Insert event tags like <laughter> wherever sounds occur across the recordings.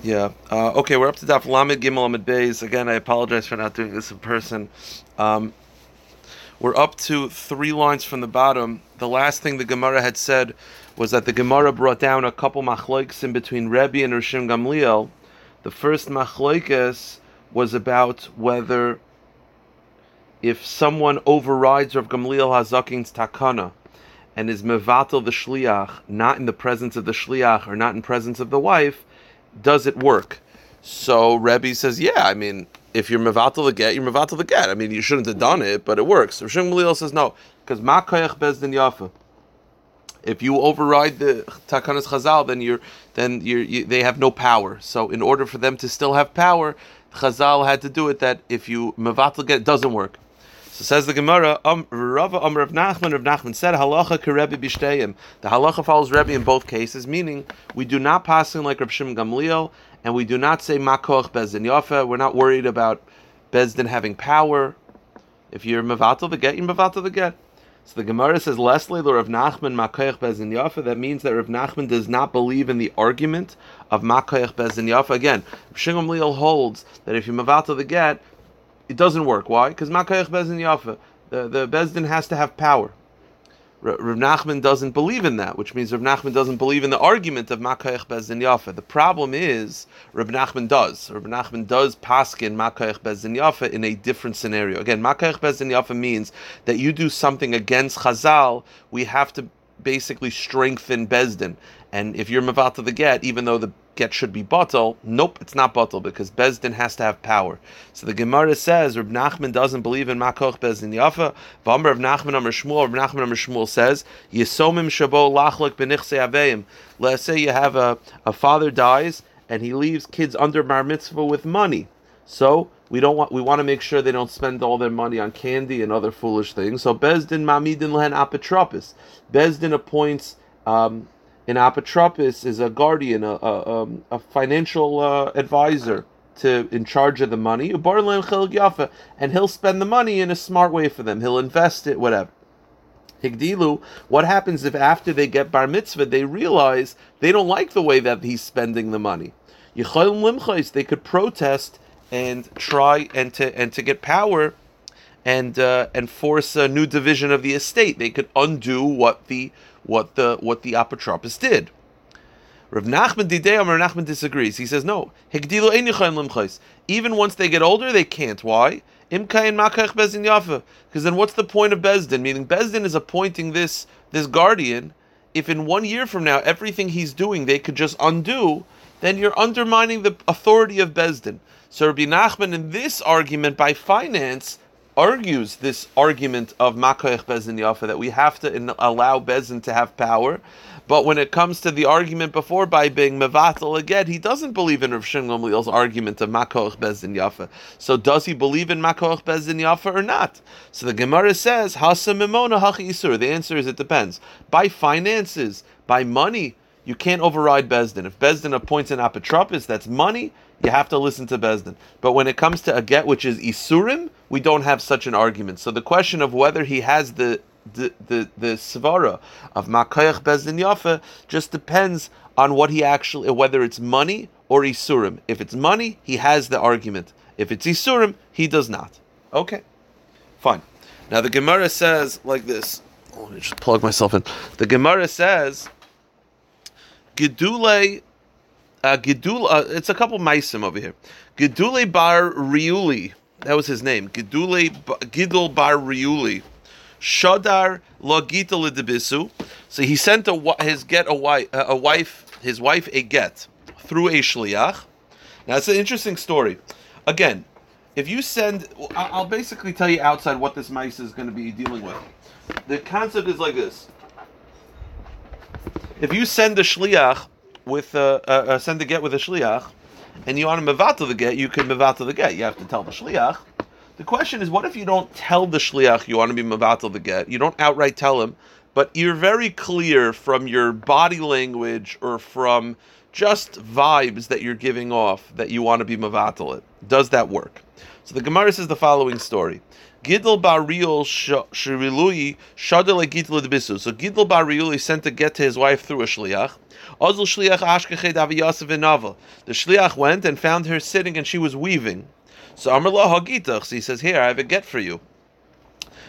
Yeah. Uh, okay, we're up to Daf Lamed Gimel Amid Beis. Again, I apologize for not doing this in person. Um, we're up to three lines from the bottom. The last thing the Gemara had said was that the Gemara brought down a couple machloiks in between Rebbe and Rishim Gamliel. The first machloikas was about whether if someone overrides Rav Gamliel Hazakin's takana and is mevatel the shliach, not in the presence of the shliach or not in presence of the wife, does it work? So Rebbe says, yeah, I mean, if you're mevatel the get, you're mevatel the get. I mean, you shouldn't have done it, but it works. Rishon Gamliel says no, because makayach bezdin yafa. If you override the takanas chazal, then you're then you're, you, they have no power. So in order for them to still have power, chazal had to do it that if you mevatel get, it doesn't work. So says the Gemara, um, Rava um, Rav Nachman, Rav Nachman said, halacha kerebi b'shteim. The halacha follows Rebbe in both cases, meaning we do not pass in like Rav Shimon Gamliel, and we do not say makoch bezdin yafa. We're not worried about bezdin having power. If you're mevatel the get, you're mevatel the get. So the Gemara says, Leslie, Rav Nachman makoch bezdin yafa. That means that Rav Nachman does not believe in the argument of makoch bezdin yafa. Again, Rav Shimon Gamliel holds that if you're mevatel the get, it doesn't work. Why? Because Makayach Bezdin Yafa, the, the Bezdin has to have power. Rav Nachman doesn't believe in that, which means Rav Nachman doesn't believe in the argument of Makayach Bezdin Yafa. The problem is Rav Nachman does. Rav Nachman does paskin Makayach Bezdin Yafa in a different scenario. Again, Makayach Bezdin Yafa means that you do something against Chazal, we have to basically strengthen Bezdin. And if you're Mavata the get, even though the get should be bottle. Nope, it's not bottle because Bezdin has to have power. So the Gemara says Reb Nachman doesn't believe in Makoch Bezdin Yafa. Vamr of Nachman Amr Shmuel. Reb Nachman Amr Shmuel says Yisomim Shabo Lachlik Benichse Aveim. Let's say you have a, a father dies and he leaves kids under bar mitzvah with money. So we don't want we want to make sure they don't spend all their money on candy and other foolish things. So Bezdin Mamidin Lehen Apotropis. Bezdin appoints um, an apotropis is a guardian, a, a, um, a financial uh, advisor to in charge of the money. And he'll spend the money in a smart way for them. He'll invest it, whatever. Higdilu, what happens if after they get bar mitzvah, they realize they don't like the way that he's spending the money? They could protest and try and to and to get power and uh, and force a new division of the estate. They could undo what the what the what the apotropis did. Rav Nachman Didei Rav Nachman disagrees. He says no. Even once they get older, they can't. Why? Because then what's the point of Bezdin? Meaning Bezdin is appointing this this guardian. If in one year from now everything he's doing they could just undo, then you're undermining the authority of Bezdin. So Rabbi Nachman in this argument by finance argues this argument of Makoich Bezin Yafa that we have to in, allow Bezin to have power, but when it comes to the argument before by being Mevatel again, he doesn't believe in Rav Gamliel's argument of Makoich Bezin Yafa. So does he believe in Makoich Bezin Yafa or not? So the Gemara says Hasa Mimona Hachi Isur. The answer is it depends. By finances, by money, you can't override Bezdin. If Bezdin appoints an apotropis, that's money, you have to listen to Bezdin. But when it comes to a get which is Isurim, we don't have such an argument. So the question of whether he has the the the, the svara of Makayach Bezdin Yafa just depends on what he actually whether it's money or Isurim. If it's money, he has the argument. If it's Isurim, he does not. Okay. Fine. Now the Gemara says like this. Oh, let me just plug myself in. The Gemara says Gedule uh, uh, it's a couple meisim over here. Gedule bar Riuli, that was his name. Gedule Gidul bar Riuli, Shadar lagita ledebisu. So he sent a, his get a wife, a wife, his wife a get through a shliach. Now it's an interesting story. Again, if you send, I'll basically tell you outside what this mice is going to be dealing with. The concept is like this: if you send a shliach with a, uh, uh, send a get with a shliach, and you want to mevatel the get, you can mevatel the get. You have to tell the shliach. The question is, what if you don't tell the shliach you want to be mevatel the get? You don't outright tell him, but you're very clear from your body language or from just vibes that you're giving off that you want to be mevatel it. Does that work? So the Gemara says the following story. Gidl Bariul Shirilui Shadele Gidl Bisu. So Gidl Bariul sent to get to his wife through a shliach. Ozul shliach Ashkeched Avi Yosef The shliach went and found her sitting and she was weaving. So Amrullah Hagitach, he says, Here, I have a get for you.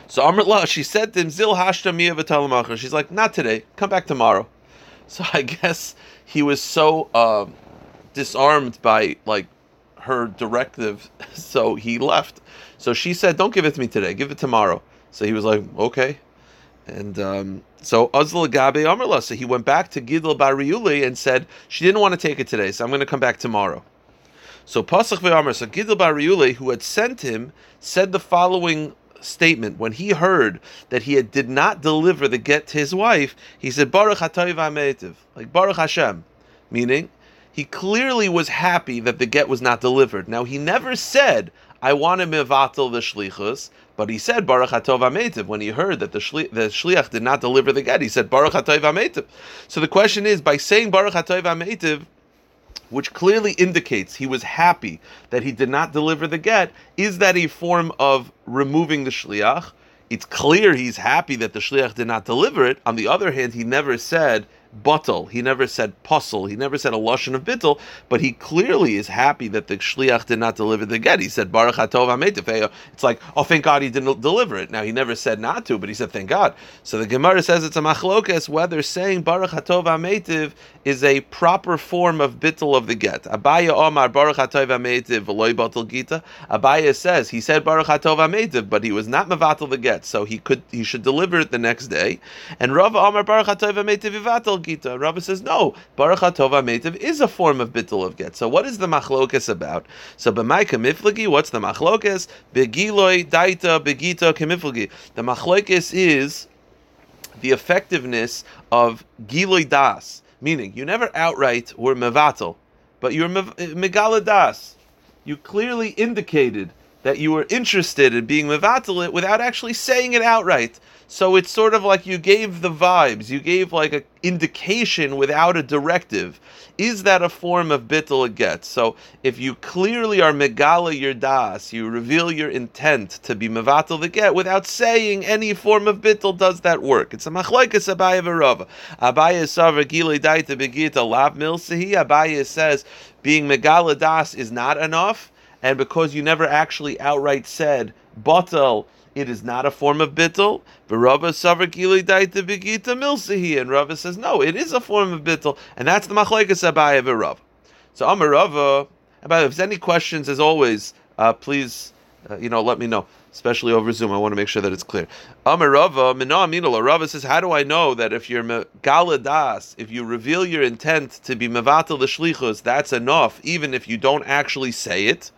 So Amrullah, she said to him, Zil Hashta Mia She's like, Not today, come back tomorrow. <laughs> So I guess he was so uh, disarmed by like her directive, <laughs> so he left. So she said, "Don't give it to me today. Give it tomorrow." So he was like, "Okay." And um, so Uzla Gabe Amrla. So he went back to Gidl Bariuli and said she didn't want to take it today, so I'm going to come back tomorrow. So Pasach ve'Amr. So Gidl Bariuli, who had sent him, said the following statement when he heard that he had, did not deliver the get to his wife. He said, "Baruch Hatoiv like Baruch Hashem," meaning he clearly was happy that the get was not delivered. Now he never said, "I want to mivatel the shlichus," but he said Baruch Hatov Ametiv when he heard that the, shli- the shliach did not deliver the get. He said Baruch Hatov Ametiv. So the question is, by saying Baruch Hatov Ametiv, which clearly indicates he was happy that he did not deliver the get, is that a form of removing the shliach? It's clear he's happy that the shliach did not deliver it. On the other hand, he never said bottle. He never said puzzle. He never said a lashon of bittel, but he clearly is happy that the shliach did not deliver the get. He said Baruch Hatov It's like, oh, thank God he didn't deliver it. Now he never said not to, but he said thank God. So the Gemara says it's a machlokas whether saying Baruch Hatov Ametiv is a proper form of bittel of the get. Abaya Omar Baruch Hatov Ametiv v'loy gita. Abaya says he said Baruch Hatov Ametiv, but he was not mevatel the get, so he could he should deliver it the next day. And Rav Omar Baruch Hatov Ametiv vivatel gita. Rabbi says no. Baruch Hatova Metiv is a form of bittul of get. So what is the machlokas about? So b'maika miflagi, what's the machlokas? Begiloi daita begita kemiflagi. The machlokas is the effectiveness of giloi das, meaning you never outright were mevatel, but you're megala das. You clearly indicated that you were interested in being mevatel it without actually saying it outright. So it's sort of like you gave the vibes, you gave like an indication without a directive. Is that a form of bittul get? So if you clearly are megala your das, you reveal your intent to be mevatel the get without saying any form of bittul, does that work? It's a machlaikas Abaya v'Rava. Abaya savar gile daita begita lav milsehi. Abaya says being megala das is not enough, and because you never actually outright said batal it is not a form of bittel. But Rava Daita. And Rava says, no, it is a form of bittel, And that's the Machlaikas Abaya Rava. So Amar Rava, if there's any questions, as always, uh, please, uh, you know, let me know. Especially over Zoom, I want to make sure that it's clear. Amar Rava, Minah Rava says, how do I know that if you're galadas, if you reveal your intent to be mevatel the shlichus, that's enough, even if you don't actually say it?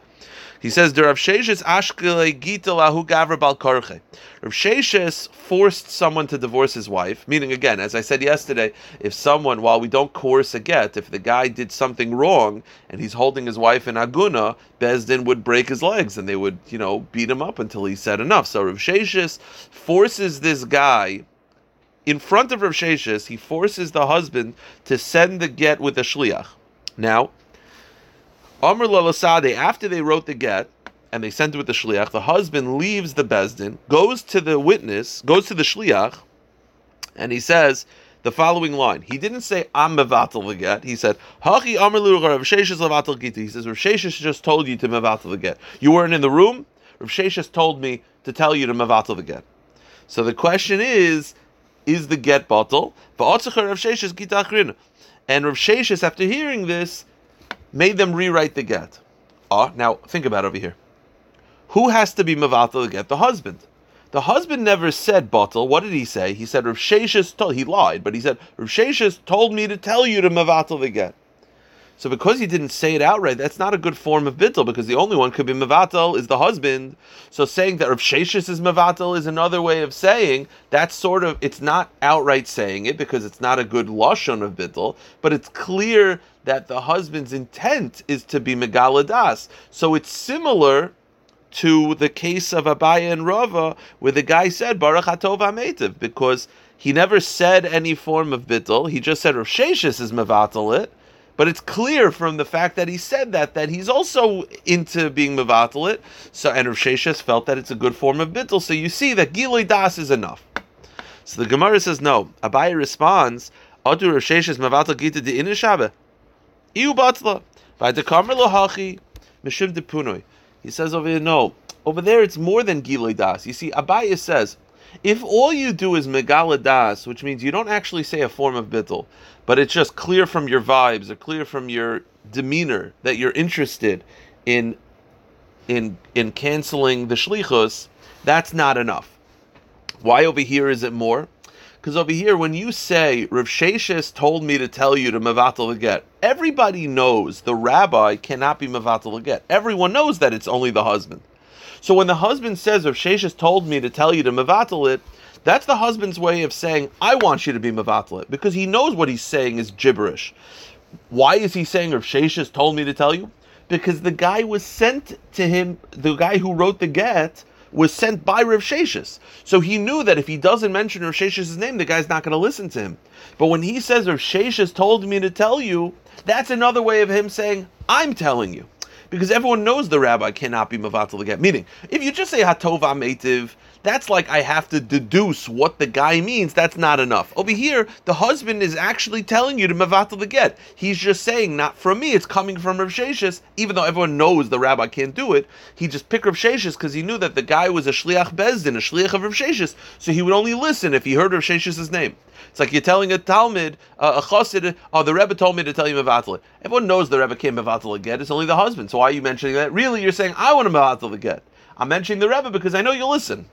He says, "The Rav Sheshes ashkele gita lahu gavra bal korche." Rav Sheshes forced someone to divorce his wife. Meaning, again, as I said yesterday, if someone, while we don't coerce a get, if the guy did something wrong and he's holding his wife in aguna, Bezdin would break his legs and they would, you know, beat him up until he said enough. So Rav Sheshes forces this guy in front of Rav Sheshes. He forces the husband to send the get with a shliach. Now, Amr Lalasade, after they wrote the get and they sent it with the shliach, the husband leaves the bezdin, goes to the witness, goes to the shliach, and he says the following line. He didn't say I'm mevatel the get. He said Hachi Amr Rav Sheshes levatel gita. He says Rav Sheshes just told you to mevatel the get. You weren't in the room. Rav Sheshes told me to tell you to mevatel the get. So the question is, is the get bottle? And Rav Sheshes, after hearing this, made them rewrite the get. Ah, now think about over here. Who has to be mevatel the get? The husband. The husband never said bottle. What did he say? He said Rav told. He lied, but he said Rav told me to tell you to mevatel the get. So because he didn't say it outright, that's not a good form of bittel because the only one could be mevatel is the husband. So saying that Rav Sheshes is mevatel is another way of saying that's sort of it's not outright saying it because it's not a good lashon of bittel, but it's clear that the husband's intent is to be megaladas. So it's similar to the case of Abaya and Rava, where the guy said Baruch Hatov Ametiv, because he never said any form of bittel. He just said Rav Sheshes is mevatel it, But it's clear from the fact that he said that that he's also into being mevatalit. So and Rav Sheshes felt that it's a good form of bittul. So you see that Giloi Das is enough. So the Gemara says no. Abaye responds, Adu Rav Sheshes mevatal gita de inishabe. Iu batla. By the kamer lohachi mishim de punoi. He says over here, no. Over there, it's more than Giloi Das. You see, Abaye says, if all you do is Megala Das, which means you don't actually say a form of bittul, but it's just clear from your vibes or clear from your demeanor that you're interested in in in canceling the shlichus, that's not enough. Why over here is it more? Because over here, when you say Rav Sheshes told me to tell you to mevatel get, everybody knows the rabbi cannot be mevatel get. Everyone knows that it's only the husband. So when the husband says Rav Sheshes told me to tell you to mevatel it, that's the husband's way of saying I want you to be mevatel it because he knows what he's saying is gibberish. Why is he saying Rav Sheshes told me to tell you? Because the guy was sent to him, the guy who wrote the get was sent by Rav Sheshes. So he knew that if he doesn't mention Rav Sheshes' name, the guy's not going to listen to him. But when he says Rav Sheshes told me to tell you, that's another way of him saying, I'm telling you. Because everyone knows the rabbi cannot be Mavatal the get. Meaning, if you just say Hatov Ametiv, that's like I have to deduce what the guy means. That's not enough. Over here, the husband is actually telling you to Mavatal the get. He's just saying, not from me, it's coming from Rav Sheshes, even though everyone knows the rabbi can't do it. He just picked Rav Sheshes because he knew that the guy was a Shliach Bezdin, a Shliach of Rav Sheshes, so he would only listen if he heard Rav Sheshes' name. It's like you're telling a Talmud, uh, a Chassid, oh, the Rebbe told me to tell you Mavatal. Everyone knows the Rebbe can't Mavatal the get. It's only the husband. So why are you mentioning that? Really, you're saying, I want to Mavatal the get. I'm mentioning the Rebbe because I know you'll listen.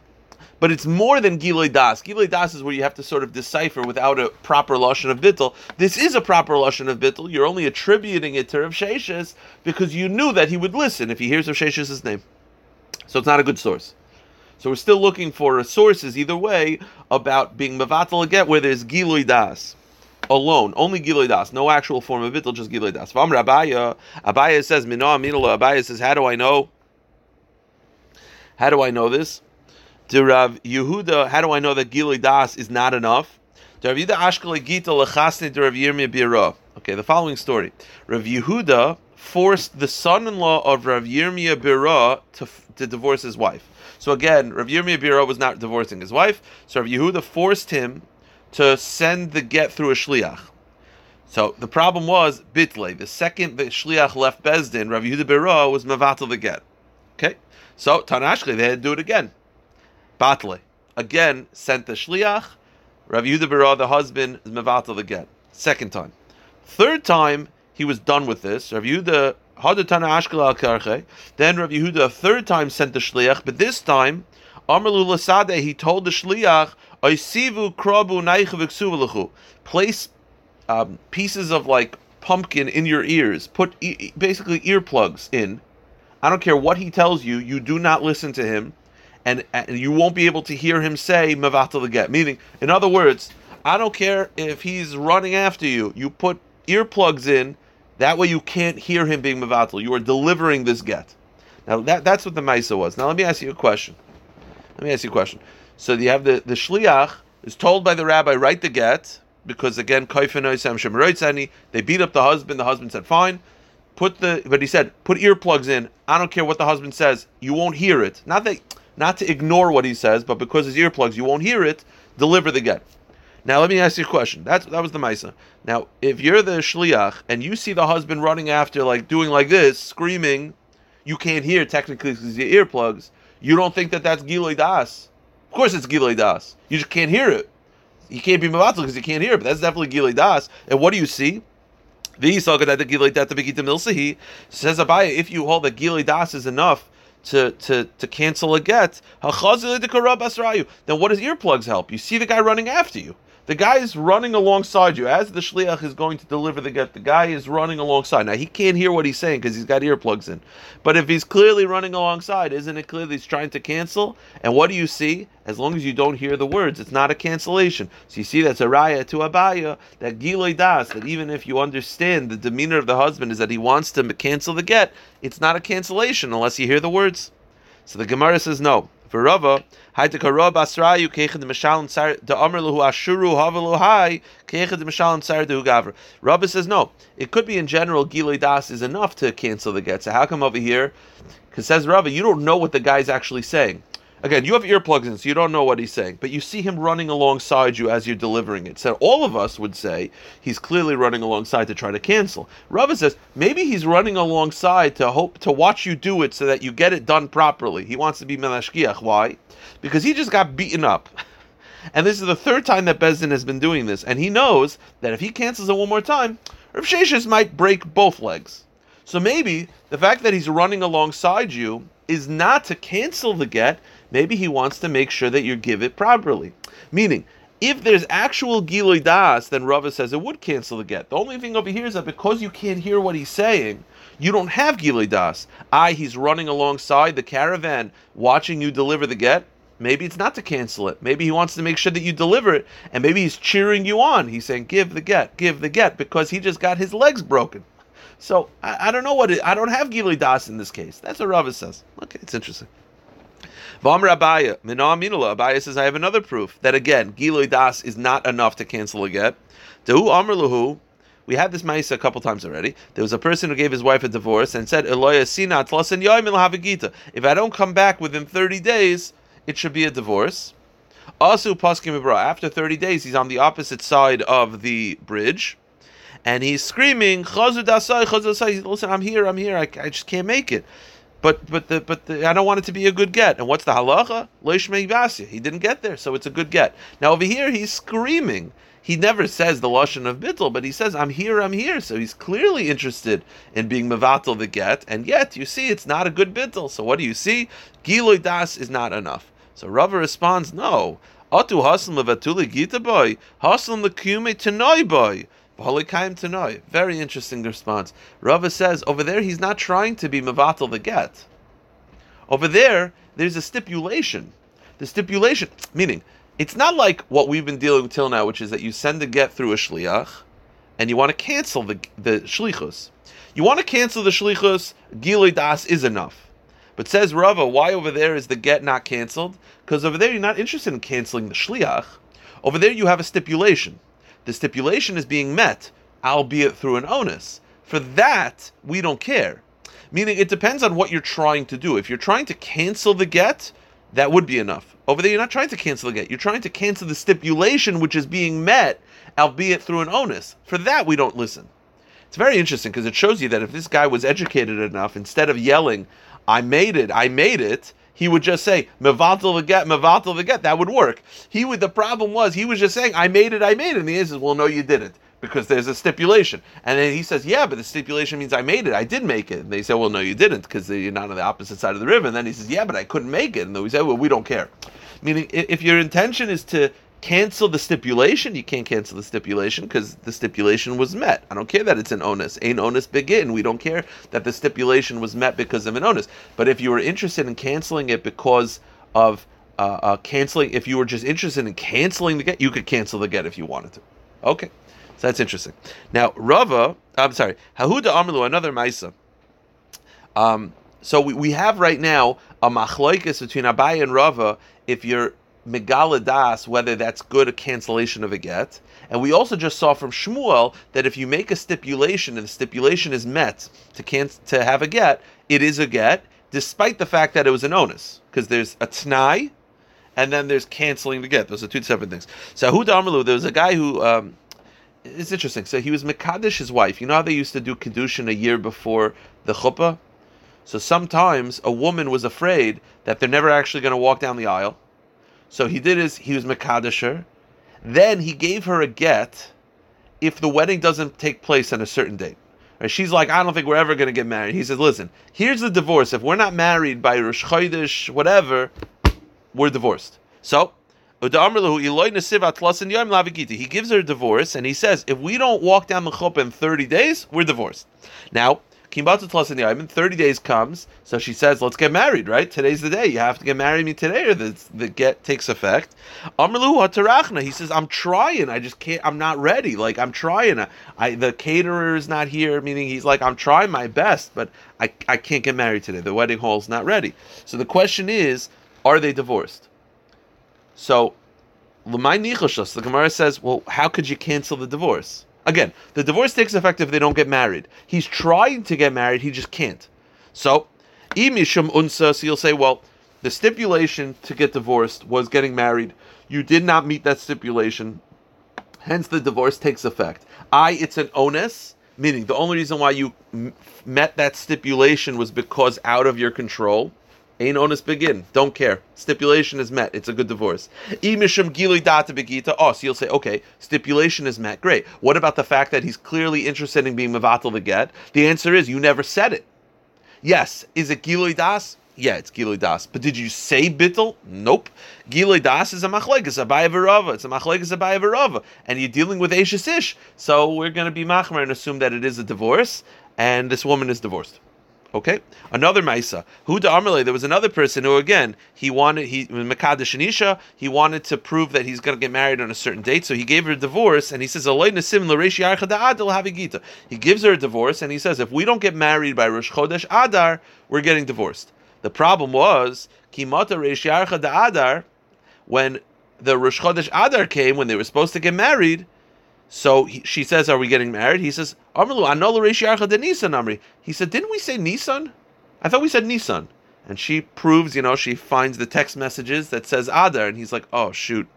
But it's more than Giloi Das. Giloi Das is where you have to sort of decipher without a proper lashon of bittel. This is a proper lashon of bittel. You're only attributing it to Rav Sheshes because you knew that he would listen if he hears Rav Sheshes' name. So it's not a good source. So we're still looking for sources either way about being mavatal get where there's Giloi Das alone, only Giloi Das, no actual form of bittel, just Giloi Das. Vamra Abaya, Abaya says, Mino Aminala, Abaya says, how do I know? How do I know this? To Rav Yehuda, how do I know that Giloi Das is not enough? To Rav Yehuda Ashkele Gita Lechasne to Rav Yirmiyah Bira. Okay, the following story. Rav Yehuda forced the son-in-law of Rav Yirmiyah Bira to, to divorce his wife. So again, Rav Yirmiyah Bira was not divorcing his wife, so Rav Yehuda forced him to send the get through a shliach. So the problem was bitle. The second the shliach left Bezdin, Rav Yehuda Bira was mavatal the get. Okay, so Tanashli they had to do it again. Batle again sent the shliach. Rav Yehuda Bira, the husband, is the get. Second time, third time he was done with this. Rav Yehuda Hadatana Ashkel Karche. Then Rav Yehuda a third time sent the shliach, but this time Amarlu Lasade he told the shliach Oisivu Krabu. Place um, pieces of like pumpkin in your ears. Put e- basically earplugs in. I don't care what he tells you. You do not listen to him, and, and you won't be able to hear him say Mavatal get. Meaning, in other words, I don't care if he's running after you. You put earplugs in. That way, you can't hear him being Mavatal. You are delivering this get. Now that that's what the Maisa was. Now let me ask you a question. Let me ask you a question. So you have the the shliach is told by the rabbi write the get because again they beat up the husband. The husband said fine. Put the but he said put earplugs in. I don't care what the husband says. You won't hear it. Not that not to ignore what he says, but because his earplugs you won't hear it. Deliver the get. Now let me ask you a question. That's that was the Maisa. Now if you're the shliach and you see the husband running after like doing like this, screaming, you can't hear technically because your earplugs. You don't think that that's Giloi Das. Of course it's Gilei Das. You just can't hear it. You can't be Mavatal because you can't hear it, but that's definitely Gilei Das. And what do you see? The Gilei says Abaya, if you hold that Gilei Das is enough to, to, to cancel a get, then what does earplugs help? You see the guy running after you. The guy is running alongside you as the shliach is going to deliver the get. The guy is running alongside. Now he can't hear what he's saying because he's got earplugs in. But if he's clearly running alongside, isn't it clear that he's trying to cancel? And what do you see? As long as you don't hear the words, it's not a cancellation. So you see that's a raya to abaya that giloi das that even if you understand the demeanor of the husband is that he wants to cancel the get, it's not a cancellation unless you hear the words. So the Gemara says no. For Rava, Haitika Rab Asrayu Kechad the Mashal Tsar the Amr Lahu Ashuru Havalu Hai Kechad the Mashal Tsar the Gavra. Rava says no. It could be in general Gilei Das is enough to cancel the get. So how come over here? Because says Rava, you don't know what the guy's actually saying. Again, you have earplugs in, so you don't know what he's saying, but you see him running alongside you as you're delivering it. So all of us would say he's clearly running alongside to try to cancel. Rava says maybe he's running alongside to hope to watch you do it so that you get it done properly. He wants to be melashkiach. Why? Because he just got beaten up. <laughs> And this is the third time that Bezdin has been doing this, and he knows that if he cancels it one more time, Rav Sheshes might break both legs. So maybe the fact that he's running alongside you is not to cancel the get, maybe he wants to make sure that you give it properly. Meaning, if there's actual Giloi Das, then Rava says it would cancel the get. The only thing over here is that because you can't hear what he's saying, you don't have Giloi Das. I, he's running alongside the caravan, watching you deliver the get. Maybe it's not to cancel it. Maybe he wants to make sure that you deliver it, and maybe he's cheering you on. He's saying, "Give the get, give the get," because he just got his legs broken. So I, I don't know what it, I don't have Gilui Das in this case. That's what Rava says. Okay, it's interesting. Vamr Abaya, Minah Minula. Abaya says, I have another proof that again, Gilui Das is not enough to cancel a get. Dehu Amr Lahu. We had this ma'isa a couple times already. There was a person who gave his wife a divorce and said, Eloya Sina Tlasen Yoim If I don't come back within 30 days, it should be a divorce. Also, Paskim after 30 days, he's on the opposite side of the bridge and he's screaming, Listen, I'm here, I'm here, I, I just can't make it. But but the but the, I don't want it to be a good get. And what's the halacha? Loishmei basya. He didn't get there, so it's a good get. Now over here he's screaming. He never says the lashon of bittel, but he says, "I'm here, I'm here." So he's clearly interested in being mevatel the get, and yet you see it's not a good bittel. So what do you see? Giloy das is not enough. So Rava responds, "No, atu haslam mevatuli gita boy, haslam lekume tenoi boy." Very interesting response. Rava says over there he's not trying to be mevatel the get. Over there, there's a stipulation. The stipulation, meaning, it's not like what we've been dealing with till now, which is that you send the get through a shliach, and you want to cancel the the shlichus. You want to cancel the shlichus. Gilei das is enough. But says Rava, why over there is the get not canceled? Because over there you're not interested in canceling the shliach. Over there you have a stipulation the stipulation is being met, albeit through an onus. For that, we don't care. Meaning, it depends on what you're trying to do. If you're trying to cancel the get, that would be enough. Over there, you're not trying to cancel the get. You're trying to cancel the stipulation which is being met, albeit through an onus. For that, we don't listen. It's very interesting because it shows you that if this guy was educated enough, instead of yelling, I made it, I made it, he would just say mevatel the get, mevatel the get. That would work. He would. The problem was he was just saying, "I made it, I made it." And the answer is, "Well, no, you didn't." Because there's a stipulation, and then he says, "Yeah, but the stipulation means I made it. I did make it." And they say, "Well, no, you didn't, because you're not on the opposite side of the river." And then he says, "Yeah, but I couldn't make it." And we say, "Well, we don't care." Meaning, if your intention is to cancel the stipulation, you can't cancel the stipulation because the stipulation was met. I don't care that it's an onus. Ain't onus begin. We don't care that the stipulation was met because of an onus. But if you were interested in canceling it because of uh, uh, canceling, if you were just interested in canceling the get, you could cancel the get if you wanted to. Okay, so that's interesting. Now Rava, I'm sorry, Hahuda Amrlu, another Maisa. Um, so we, we have right now a machloikis between Abai and Rava. If you're megaladas, whether that's good a cancellation of a get. And we also just saw from Shmuel that if you make a stipulation and the stipulation is met to can- to have a get, it is a get, despite the fact that it was an onus, because there's a tnai, and then there's canceling the get. Those are two separate things. So Ahud Amalu, there was a guy who. Um, it's interesting. So he was Mekadesh, his wife. You know how they used to do Kedushin a year before the chuppah? So sometimes a woman was afraid that they're never actually going to walk down the aisle so he did his, he was Mekadisher. Then he gave her a get if the wedding doesn't take place on a certain date. Right? She's like, I don't think we're ever going to get married. He says, listen, here's the divorce. If we're not married by Rosh Chodesh, whatever, we're divorced. So, he gives her a divorce and he says, if we don't walk down the chuppah in 30 days, we're divorced. Now, 30 days comes, so she says, let's get married, right? Today's the day. You have to get married me today or the, the get takes effect. Amrlu Hatarachna, he says, I'm trying, I just can't, I'm not ready. Like, I'm trying. I, the caterer is not here, meaning he's like, I'm trying my best, but I, I can't get married today. The wedding hall's not ready. So the question is, Are they divorced? So, the Gemara says, well, how could you cancel the divorce? Again, the divorce takes effect if they don't get married. He's trying to get married, he just can't. So, imishum unsa, so you'll say, well, the stipulation to get divorced was getting married. You did not meet that stipulation, hence the divorce takes effect. I, it's an onus, meaning the only reason why you m- met that stipulation was because out of your control. Ain't onus begin. Don't care. Stipulation is met. It's a good divorce. Imisham gili data begita. Oh, so you'll say, okay, stipulation is met. Great. What about the fact that he's clearly interested in being mavatal the get? The answer is you never said it. Yes. Is it gili das? Yeah, it's Gilui Das. But did you say bittel? Nope. Gilui Das is a machlekes, a bayavarava. It's a machlekes, a bayavarava. And you're dealing with Ashes Ish. So we're going to be machmer and assume that it is a divorce, and this woman is divorced. Okay, another Maisa. Huda Amarle, there was another person who, again, he wanted, he, Makadash Anisha, he wanted to prove that he's going to get married on a certain date, so he gave her a divorce, and he says, He gives her a divorce, and he says, if we don't get married by Rosh Chodesh Adar, we're getting divorced. The problem was, Kimata Reish Adar, when the Rosh Chodesh Adar came, when they were supposed to get married, so he, she says, "Are we getting married?" He says, "Amrlu anola de Nisan amri." He said, "Didn't we say Nisan? I thought we said Nisan." And she proves, you know, she finds the text messages that says Adar, and he's like, "Oh shoot,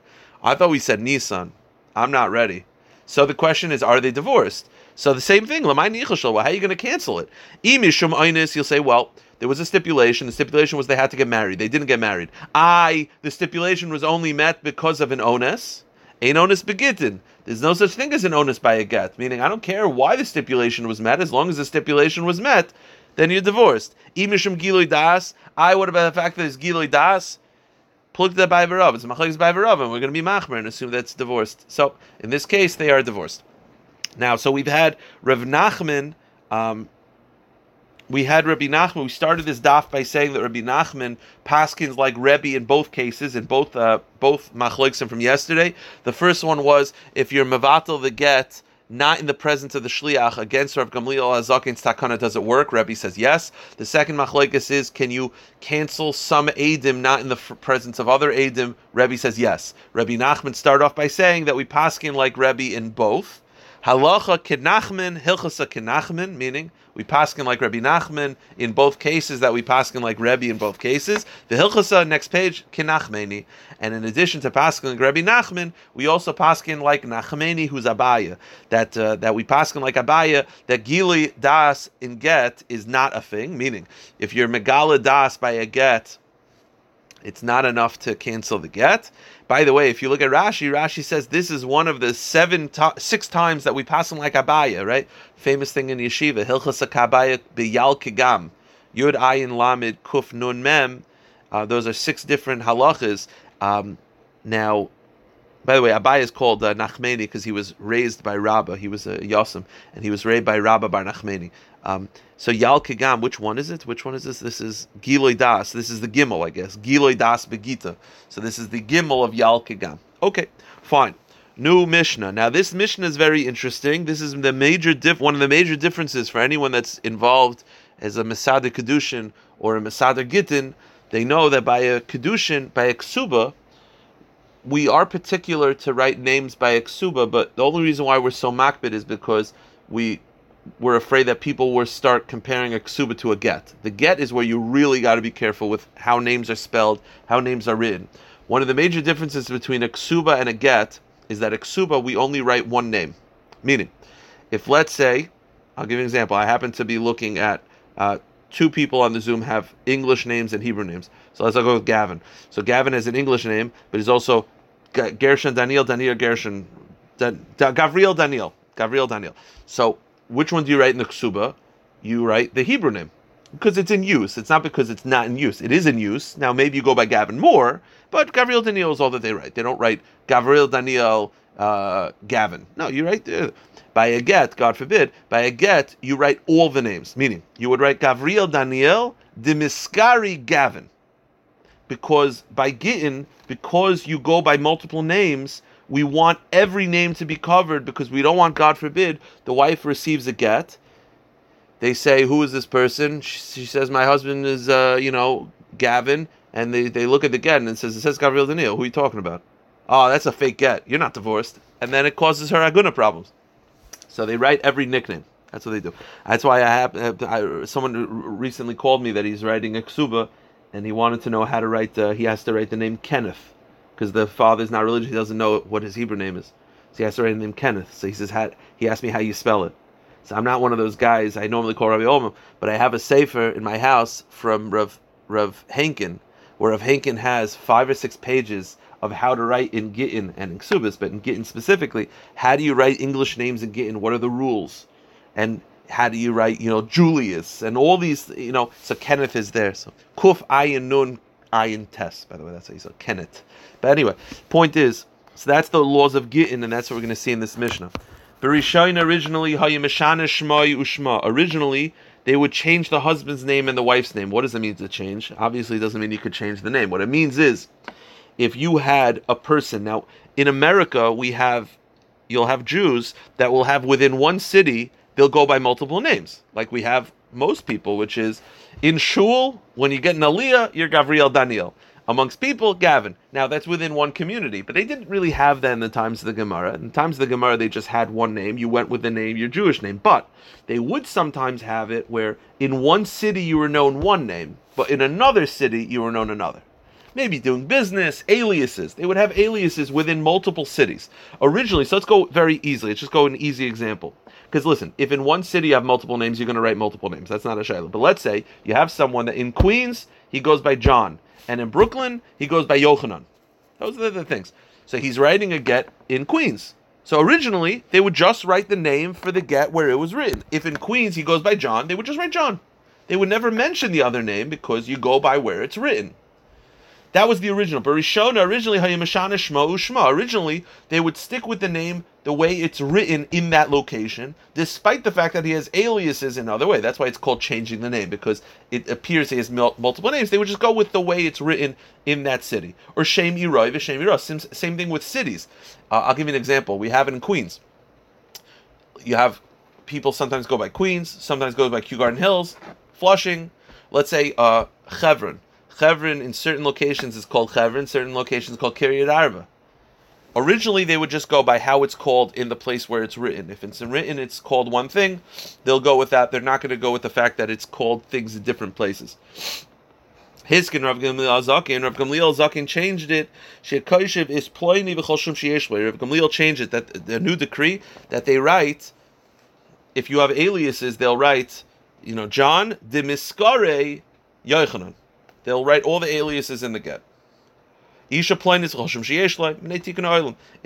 I thought we said Nisan. I'm not ready." So the question is, are they divorced? So the same thing. How are you going to cancel it? You'll say, well, there was a stipulation. The stipulation was they had to get married. They didn't get married. I, the stipulation was only met because of an onus. Ein onus begitin. There's no such thing as an onus by a get. Meaning, I don't care why the stipulation was met, as long as the stipulation was met, then you're divorced. Imishum giloi das. I, what about the fact that it's giloi das? Plug that by Verav. It's machlekes by Verav, and we're going to be machmer and assume that's divorced. So, in this case, they are divorced. Now, so we've had Rav Nachman um, we had Rabbi Nachman. We started this daf by saying that Rabbi Nachman paskins like Rebbe in both cases, in both uh, both machloksim from yesterday. The first one was if you're mavatal the get not in the presence of the shliach against Rav Gamliel Azakin's takana, does it work? Rebbe says yes. The second machlokes is can you cancel some edim not in the f- presence of other edim? Rebbe says yes. Rebbe Nachman started off by saying that we paskin like Rebbe in both. Halacha kinachman, hilchasa kinachman, meaning we paskin like Rabbi Nachman in both cases. That we paskin like Rebbe in both cases. The hilchasa next page kinachmeni, and in addition to paskin like Rabbi Nachman, we also paskin like Nachmeni, who's Abaya. That uh, that we paskin like Abaya. That gili das in get is not a thing. Meaning, if you're megala das by a get it's not enough to cancel the get. By the way, if you look at Rashi, Rashi says this is one of the seven, to- six times that we pass him like Abaya, right? Famous thing in Yeshiva, Hilchas Kabaya biyal kigam, Yud Ayin Lamid Kuf Nun Mem. Uh, those are six different halachas. Um, now, by the way, Abai is called uh, Nachmeni because he was raised by Rabba. He was a Yosim, and he was raised by Rabba Bar Nachmeni. Um, so Yal Kigam, which one is it? Which one is this? This is Giloy Das. This is the Gimel, I guess. Giloy Das Begita. So this is the Gimel of Yal Kigam. Okay, fine. New Mishnah. Now this Mishnah is very interesting. This is the major diff- one of the major differences for anyone that's involved as a Masada Kedushin or a Masada Gittin. They know that by a Kedushin, by a Ksuba, we are particular to write names by a Ksuba, but the only reason why we're so makbid is because we we're afraid that people will start comparing a ksuba to a get. The get is where you really got to be careful with how names are spelled, how names are written. One of the major differences between a ksuba and a get is that a ksuba we only write one name. Meaning, if let's say, I'll give you an example. I happen to be looking at uh, two people on the Zoom have English names and Hebrew names. So let's go with Gavin. So Gavin has an English name, but he's also Gershon Daniel, Daniel Gershon, da, da, Gavriel Daniel, Gavriel Daniel. So which one do you write in the ksuba? You write the Hebrew name because it's in use. It's not because it's not in use. It is in use. Now maybe you go by Gavin Moore, but Gavriel Daniel is all that they write. They don't write Gavriel Daniel uh, Gavin. No, you write uh, by a get. God forbid, by a get you write all the names. Meaning you would write Gavriel Daniel Dimiskari Gavin, because by Gittin, because you go by multiple names, we want every name to be covered because we don't want, God forbid, the wife receives a get. They say, "Who is this person?" She, she says, "My husband is, uh, you know, Gavin." and they, they look at the get and it says it says Gabriel Daniel. Who are you talking about? Oh, that's a fake get. You're not divorced, and then it causes her aguna problems. So they write every nickname. That's what they do. That's why I have I, someone recently called me that he's writing a ksuba, and he wanted to know how to write. Uh, he has to write the name Kenneth because the father's not religious. He doesn't know what his Hebrew name is, so he has to write the name Kenneth. So he says, how, he asked me how you spell it. So I'm not one of those guys. I normally call Rabbi Omer, but I have a sefer in my house from Rav Rav Henkin, where Rav Henkin has five or six pages of how to write in Gittin and in Ksubis, but in Gittin specifically, how do you write English names in Gittin? What are the rules? And how do you write, you know, Julius and all these, you know, so Kenneth is there. So Kuf Ayin Nun Ayin Tes, by the way, that's how you say Kenneth. But anyway, point is, so that's the laws of Gittin, and that's what we're going to see in this Mishnah. Berishayin originally, Ushma. Originally, they would change the husband's name and the wife's name. What does it mean to change? Obviously, it doesn't mean you could change the name. What it means is, if you had a person now in America, we have you'll have Jews that will have within one city they'll go by multiple names, like we have most people, which is in shul when you get an aliyah, you're Gavriel Daniel. Amongst people, Gavin. Now that's within one community, but they didn't really have that in the times of the Gemara. In the times of the Gemara, they just had one name. You went with the name, your Jewish name. But they would sometimes have it where in one city you were known one name, but in another city you were known another maybe doing business, aliases. They would have aliases within multiple cities. Originally, so let's go very easily. Let's just go an easy example. Because listen, if in one city you have multiple names, you're going to write multiple names. That's not a shayla. But let's say you have someone that in Queens, he goes by John. And in Brooklyn, he goes by Yochanan. Those are the things. So he's writing a get in Queens. So originally, they would just write the name for the get where it was written. If in Queens he goes by John, they would just write John. They would never mention the other name because you go by where it's written. That was the original. But Rishona originally Hayamashana Shma Ushma. Originally, they would stick with the name the way it's written in that location, despite the fact that he has aliases in other way. That's why it's called changing the name because it appears he has multiple names. They would just go with the way it's written in that city. Or Shem Yeroi, V'Shem Yeroi. Same thing with cities. Uh, I'll give you an example. We have it in Queens. You have people sometimes go by Queens, sometimes go by Kew Garden Hills, Flushing. Let's say uh. Chevron in certain locations is called Chevron, certain locations called Kiryat Arba. Originally, they would just go by how it's called in the place where it's written. If it's written, it's called one thing. They'll go with that. They're not going to go with the fact that it's called things in different places. Hiskin Rav Gamliel Zakin, Rav Gamliel Zakin changed it. Shekoshiv is ployni b'chol shum Rav Gamliel changed it that the new decree that they write. If you have aliases, they'll write, you know, John de Miskare Yochanan. They'll write all the aliases in the get. In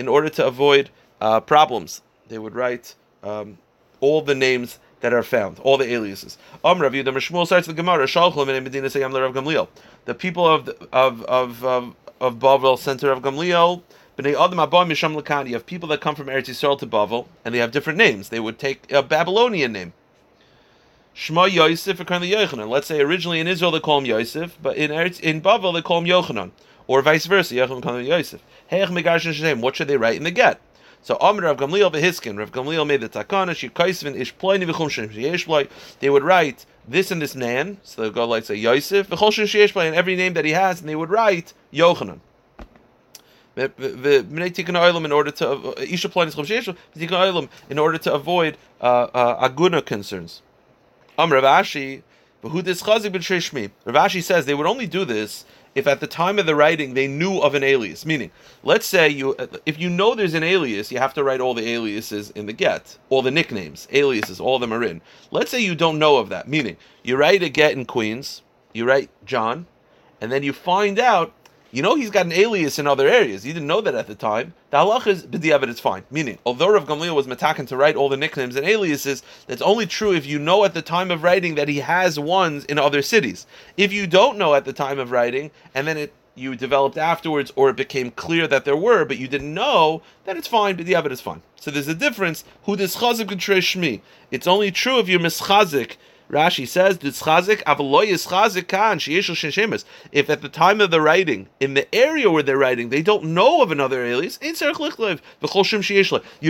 order to avoid uh, problems. They would write um, all the names that are found, all the aliases. the. The people of of of of, of Bavel center of Gamliel. You have people that come from Eretz Yisrael to Bavel, and they have different names. They would take a Babylonian name. Shema Yosef currently Yochanan. Let's say originally in Israel they call him Yosef, but in Eretz, in Bavel they call him Yochanan, or vice versa. What should they write in the get? So Amr Rav Gamliel behiskin. Rav Gamliel made the takana. She kaisvin ish ployni v'chum They would write this and this man. So they'll go like say Yosef v'chol shem and every name that he has, and they would write Yochanan. In order to uh, in order to avoid uh, uh, aguna concerns. Um, Rav Ashi, Rav Ashi says they would only do this if at the time of the writing they knew of an alias. Meaning, let's say you, if you know there's an alias, you have to write all the aliases in the get, all the nicknames, aliases, all of them are in. Let's say you don't know of that. Meaning, you write a get in Queens, you write John, and then you find out you know he's got an alias in other areas. You didn't know that at the time. The halach is b'diavad, it's fine. Meaning, although Rav Gamliel was metakan to write all the nicknames and aliases, that's only true if you know at the time of writing that he has ones in other cities. If you don't know at the time of writing, and then it you developed afterwards, or it became clear that there were, but you didn't know, then it's fine. The is fine. So there's a difference. Who this chazik shmi? It's only true if you're mischazik Rashi says, If at the time of the writing, in the area where they're writing, they don't know of another alias, you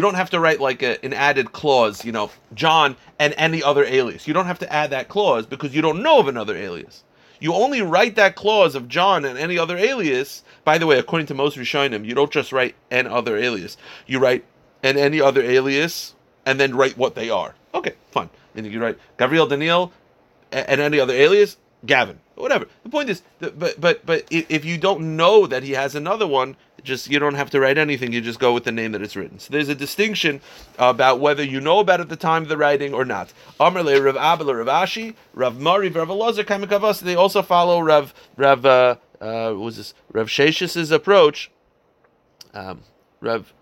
don't have to write like a, an added clause, you know, John and any other alias. You don't have to add that clause because you don't know of another alias. You only write that clause of John and any other alias. By the way, according to most Rishonim, you don't just write an other alias. You write and any other alias and then write what they are. Okay, fine. And you write Gabriel Daniel and any other alias, Gavin, whatever. The point is, but but but if you don't know that he has another one, just you don't have to write anything. You just go with the name that it's written. So there's a distinction about whether you know about it at the time of the writing or not. Amarle Rav Abel Rav Ashi, Rav Mari, Rav Elazar, Kamikavas. They also follow Rav Rav uh, uh, was this Rav Sheshis's approach. Um, Rav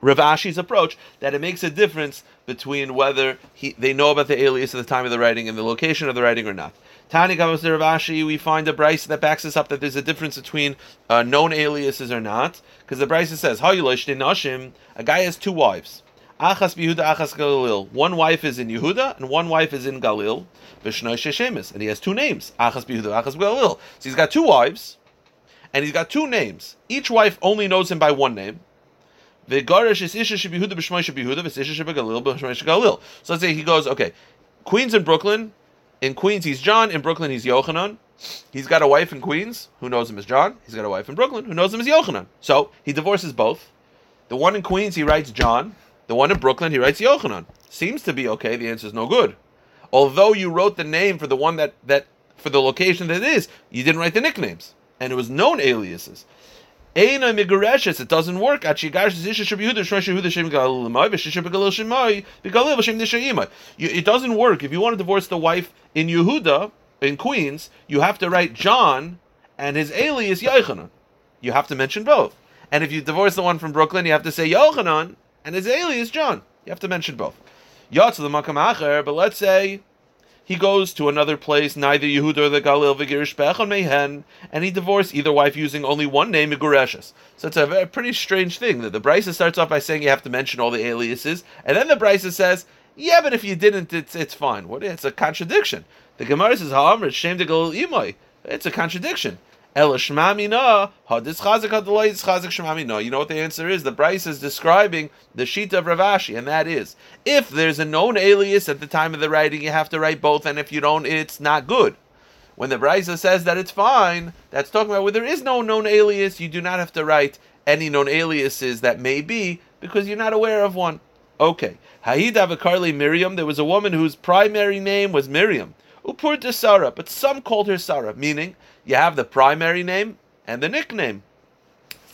Rav Ashi's approach that it makes a difference between whether he, they know about the alias at the time of the writing and the location of the writing or not. Tani we find a Braisa that backs us up that there's a difference between uh, known aliases or not, because the Braisa says, Nashim, a guy has two wives. Achas Yehuda, Achas Galil. One wife is in Yehuda and one wife is in Galil. Vishnoi Sheshemis. And he has two names. Achas Yehuda, Achas Galil. So he's got two wives and he's got two names. Each wife only knows him by one name. So let's say he goes, okay, Queens in Brooklyn. In Queens, he's John. In Brooklyn, he's Yochanan. He's got a wife in Queens who knows him as John. He's got a wife in Brooklyn who knows him as Yochanan. So he divorces both. The one in Queens, he writes John. The one in Brooklyn, he writes Yochanan. Seems to be okay. The answer is no good. Although you wrote the name for the one that, that for the location that it is, you didn't write the nicknames. And it was known aliases. Eina migareshes, it doesn't work. It doesn't work if you want to divorce the wife in Yehuda in Queens. You have to write John and his alias Yochanan. You have to mention both. And if you divorce the one from Brooklyn, you have to say Yochanan and his alias John. You have to mention both. Yatz the makam acher, but let's say he goes to another place, neither Yehuda or the Galil v'girish bechon mehen, and he divorced either wife using only one name, Migureshes. So it's a very, pretty strange thing that the Braisa starts off by saying you have to mention all the aliases, and then the Braisa says, yeah, but if you didn't, it's it's fine. What? It's a contradiction. The Gemara says, "Ha'amr shame to Galil imoy." It's a contradiction. You know what the answer is? The Braisa is describing the sheet of Rav Ashi, and that is if there's a known alias at the time of the writing, you have to write both, and if you don't, it's not good. When the Braisa says that it's fine, that's talking about where there is no known alias, you do not have to write any known aliases that may be because you're not aware of one. Okay. Haida Vakarli Miriam, there was a woman whose primary name was Miriam. Upur Sarah, but some called her Sarah, meaning you have the primary name and the nickname.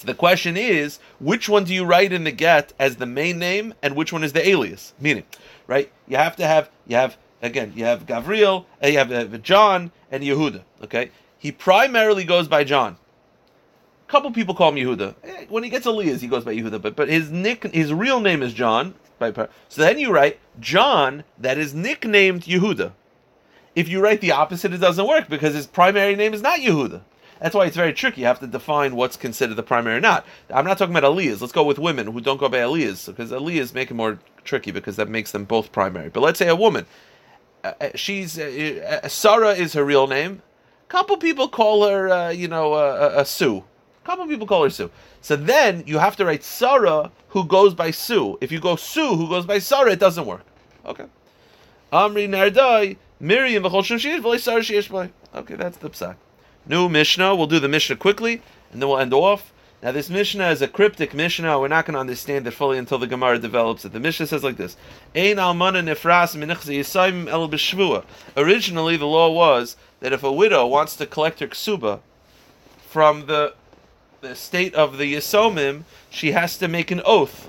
The question is, which one do you write in the get as the main name and which one is the alias? Meaning, right? You have to have, you have, again, you have Gavriel, uh, you have uh, John and Yehuda, okay? He primarily goes by John. A couple people call him Yehuda. Eh, when he gets Aliyahs, he goes by Yehuda, but, but his nick, his real name is John. So then you write John that is nicknamed Yehuda. If you write the opposite, it doesn't work because his primary name is not Yehuda. That's why it's very tricky. You have to define what's considered the primary or not. I'm not talking about Aliyahs. Let's go with women who don't go by Aliyahs because Aliyahs make it more tricky because that makes them both primary. But let's say a woman, uh, uh she's uh, uh, Sarah is her real name. Couple people call her, uh, you know, uh, a Sue. Couple people call her Sue. So then you have to write Sarah who goes by Sue. If you go Sue who goes by Sarah, it doesn't work. Okay. Amri Nardai Miriam Okay, that's the psak. New Mishnah. We'll do the Mishnah quickly, and then we'll end off. Now, this Mishnah is a cryptic Mishnah. We're not going to understand it fully until the Gemara develops it. The Mishnah says like this: Ein almana yisayim el b'shvua. Originally, the law was that if a widow wants to collect her ksuba from the the state of the yisomim, she has to make an oath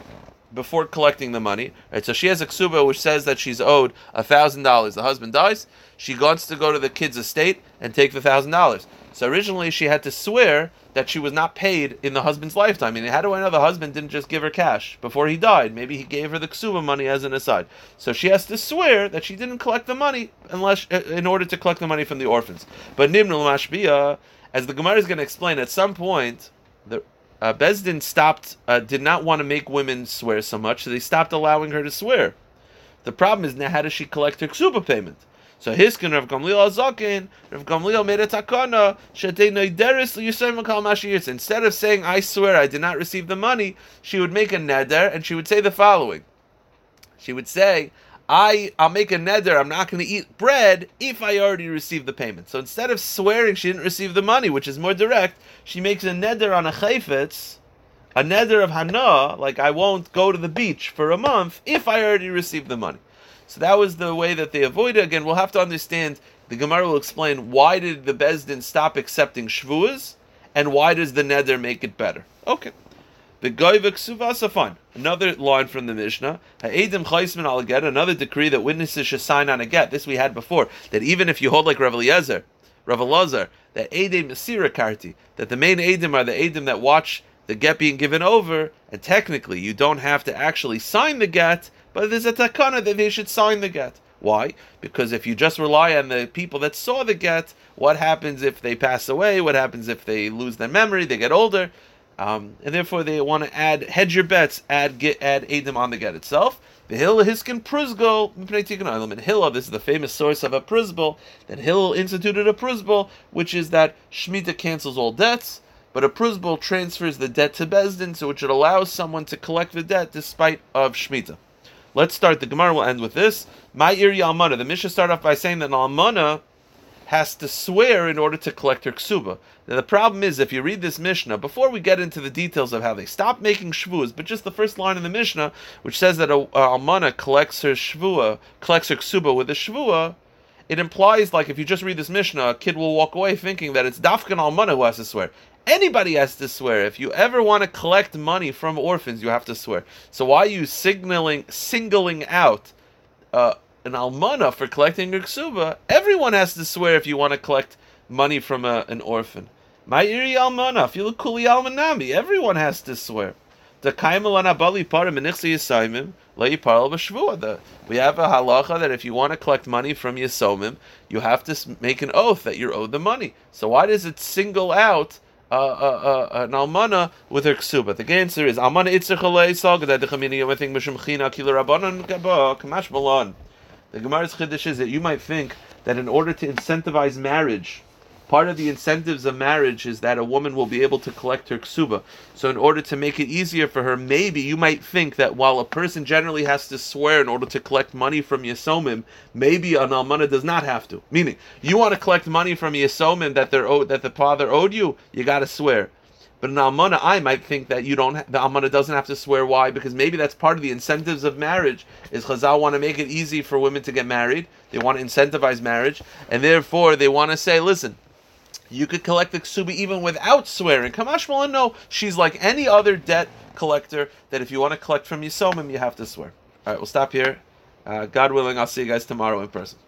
before collecting the money. Right, so she has a ksuba which says that she's owed thousand dollars. The husband dies. She wants to go to the kid's estate and take the thousand dollars. So originally she had to swear that she was not paid in the husband's lifetime. I mean, how do I know the husband didn't just give her cash before he died? Maybe he gave her the ksuba money as an aside. So she has to swear that she didn't collect the money unless uh, in order to collect the money from the orphans. But nimnul mashbia, as the Gemara is going to explain, at some point the uh, Beis Din stopped, uh, did not want to make women swear so much, so they stopped allowing her to swear. The problem is now, how does she collect her ksuba payment? So Hiskin Rav Gamliel Azakin, Rav Gamliel made a takana, Mashiyitz. Instead of saying, I swear I did not receive the money, she would make a neder and she would say the following. She would say, I I'll make a neder. I'm not going to eat bread if I already received the payment. So instead of swearing she didn't receive the money, which is more direct, she makes a neder on a chayfetz, a neder of hana, like I won't go to the beach for a month if I already received the money. So that was the way that they avoided. Again, we'll have to understand. The Gemara will explain why did the Beis Din stop accepting shvuas, and why does the neder make it better. Okay. The goyvik suvasa fine. Another line from the Mishnah. Another decree that witnesses should sign on a get. This we had before. That even if you hold like Rav Eliezer, Rav Elazar, that edim karti, that the main edim are the edim that watch the get being given over, and technically you don't have to actually sign the get, but there's a takana that they should sign the get. Why? Because if you just rely on the people that saw the get, what happens if they pass away? What happens if they lose their memory? They get older. Um, and therefore, they want to add hedge your bets, add get, add them on the get itself. The Hill Hiskin Pruzgo and Hillel, this is the famous source of a Pruzbel, that Hillel instituted a Pruzbel, which is that shmita cancels all debts, but a Pruzbel transfers the debt to Beis Din, so it should allow someone to collect the debt despite of shmita. Let's start. The Gemara will end with this. My Iri Almana. The Mishnah start off by saying that Almana has to swear in order to collect her ksuba. Now the problem is, if you read this Mishnah, before we get into the details of how they stopped making shvuas, but just the first line in the Mishnah, which says that a, a almana collects her shvua, collects her ksuba with a shvua, it implies like if you just read this Mishnah, a kid will walk away thinking that it's dafkan almana who has to swear. Anybody has to swear. If you ever want to collect money from orphans, you have to swear. So why are you signaling, singling out uh, an almana for collecting your ksuba, everyone has to swear if you want to collect money from a, an orphan. My iri almana, if you look kuli almanami, everyone has to swear. The We have a halacha that if you want to collect money from yisomim, you have to make an oath that you're owed the money. So why does it single out uh, uh, uh, an almana with her ksuba. The answer is almana itzichalei sagad dechamini yomathing mishum china kila rabbanon kamash malon. The Gemara's chiddush is that you might think that in order to incentivize marriage, part of the incentives of marriage is that a woman will be able to collect her ksuba. So in order to make it easier for her, maybe you might think that while a person generally has to swear in order to collect money from yesomim, maybe an almana does not have to. Meaning, you want to collect money from yesomim that they're that the father owed you, you got to swear. But an almana, I might think that you don't. The almana doesn't have to swear. Why? Because maybe that's part of the incentives of marriage. Is Chazal want to make it easy for women to get married? They want to incentivize marriage, and therefore they want to say, listen. You could collect the ksubi even without swearing. Kamash no, she's like any other debt collector. That if you want to collect from Yisomim, you have to swear. All right, we'll stop here. Uh, God willing, I'll see you guys tomorrow in person.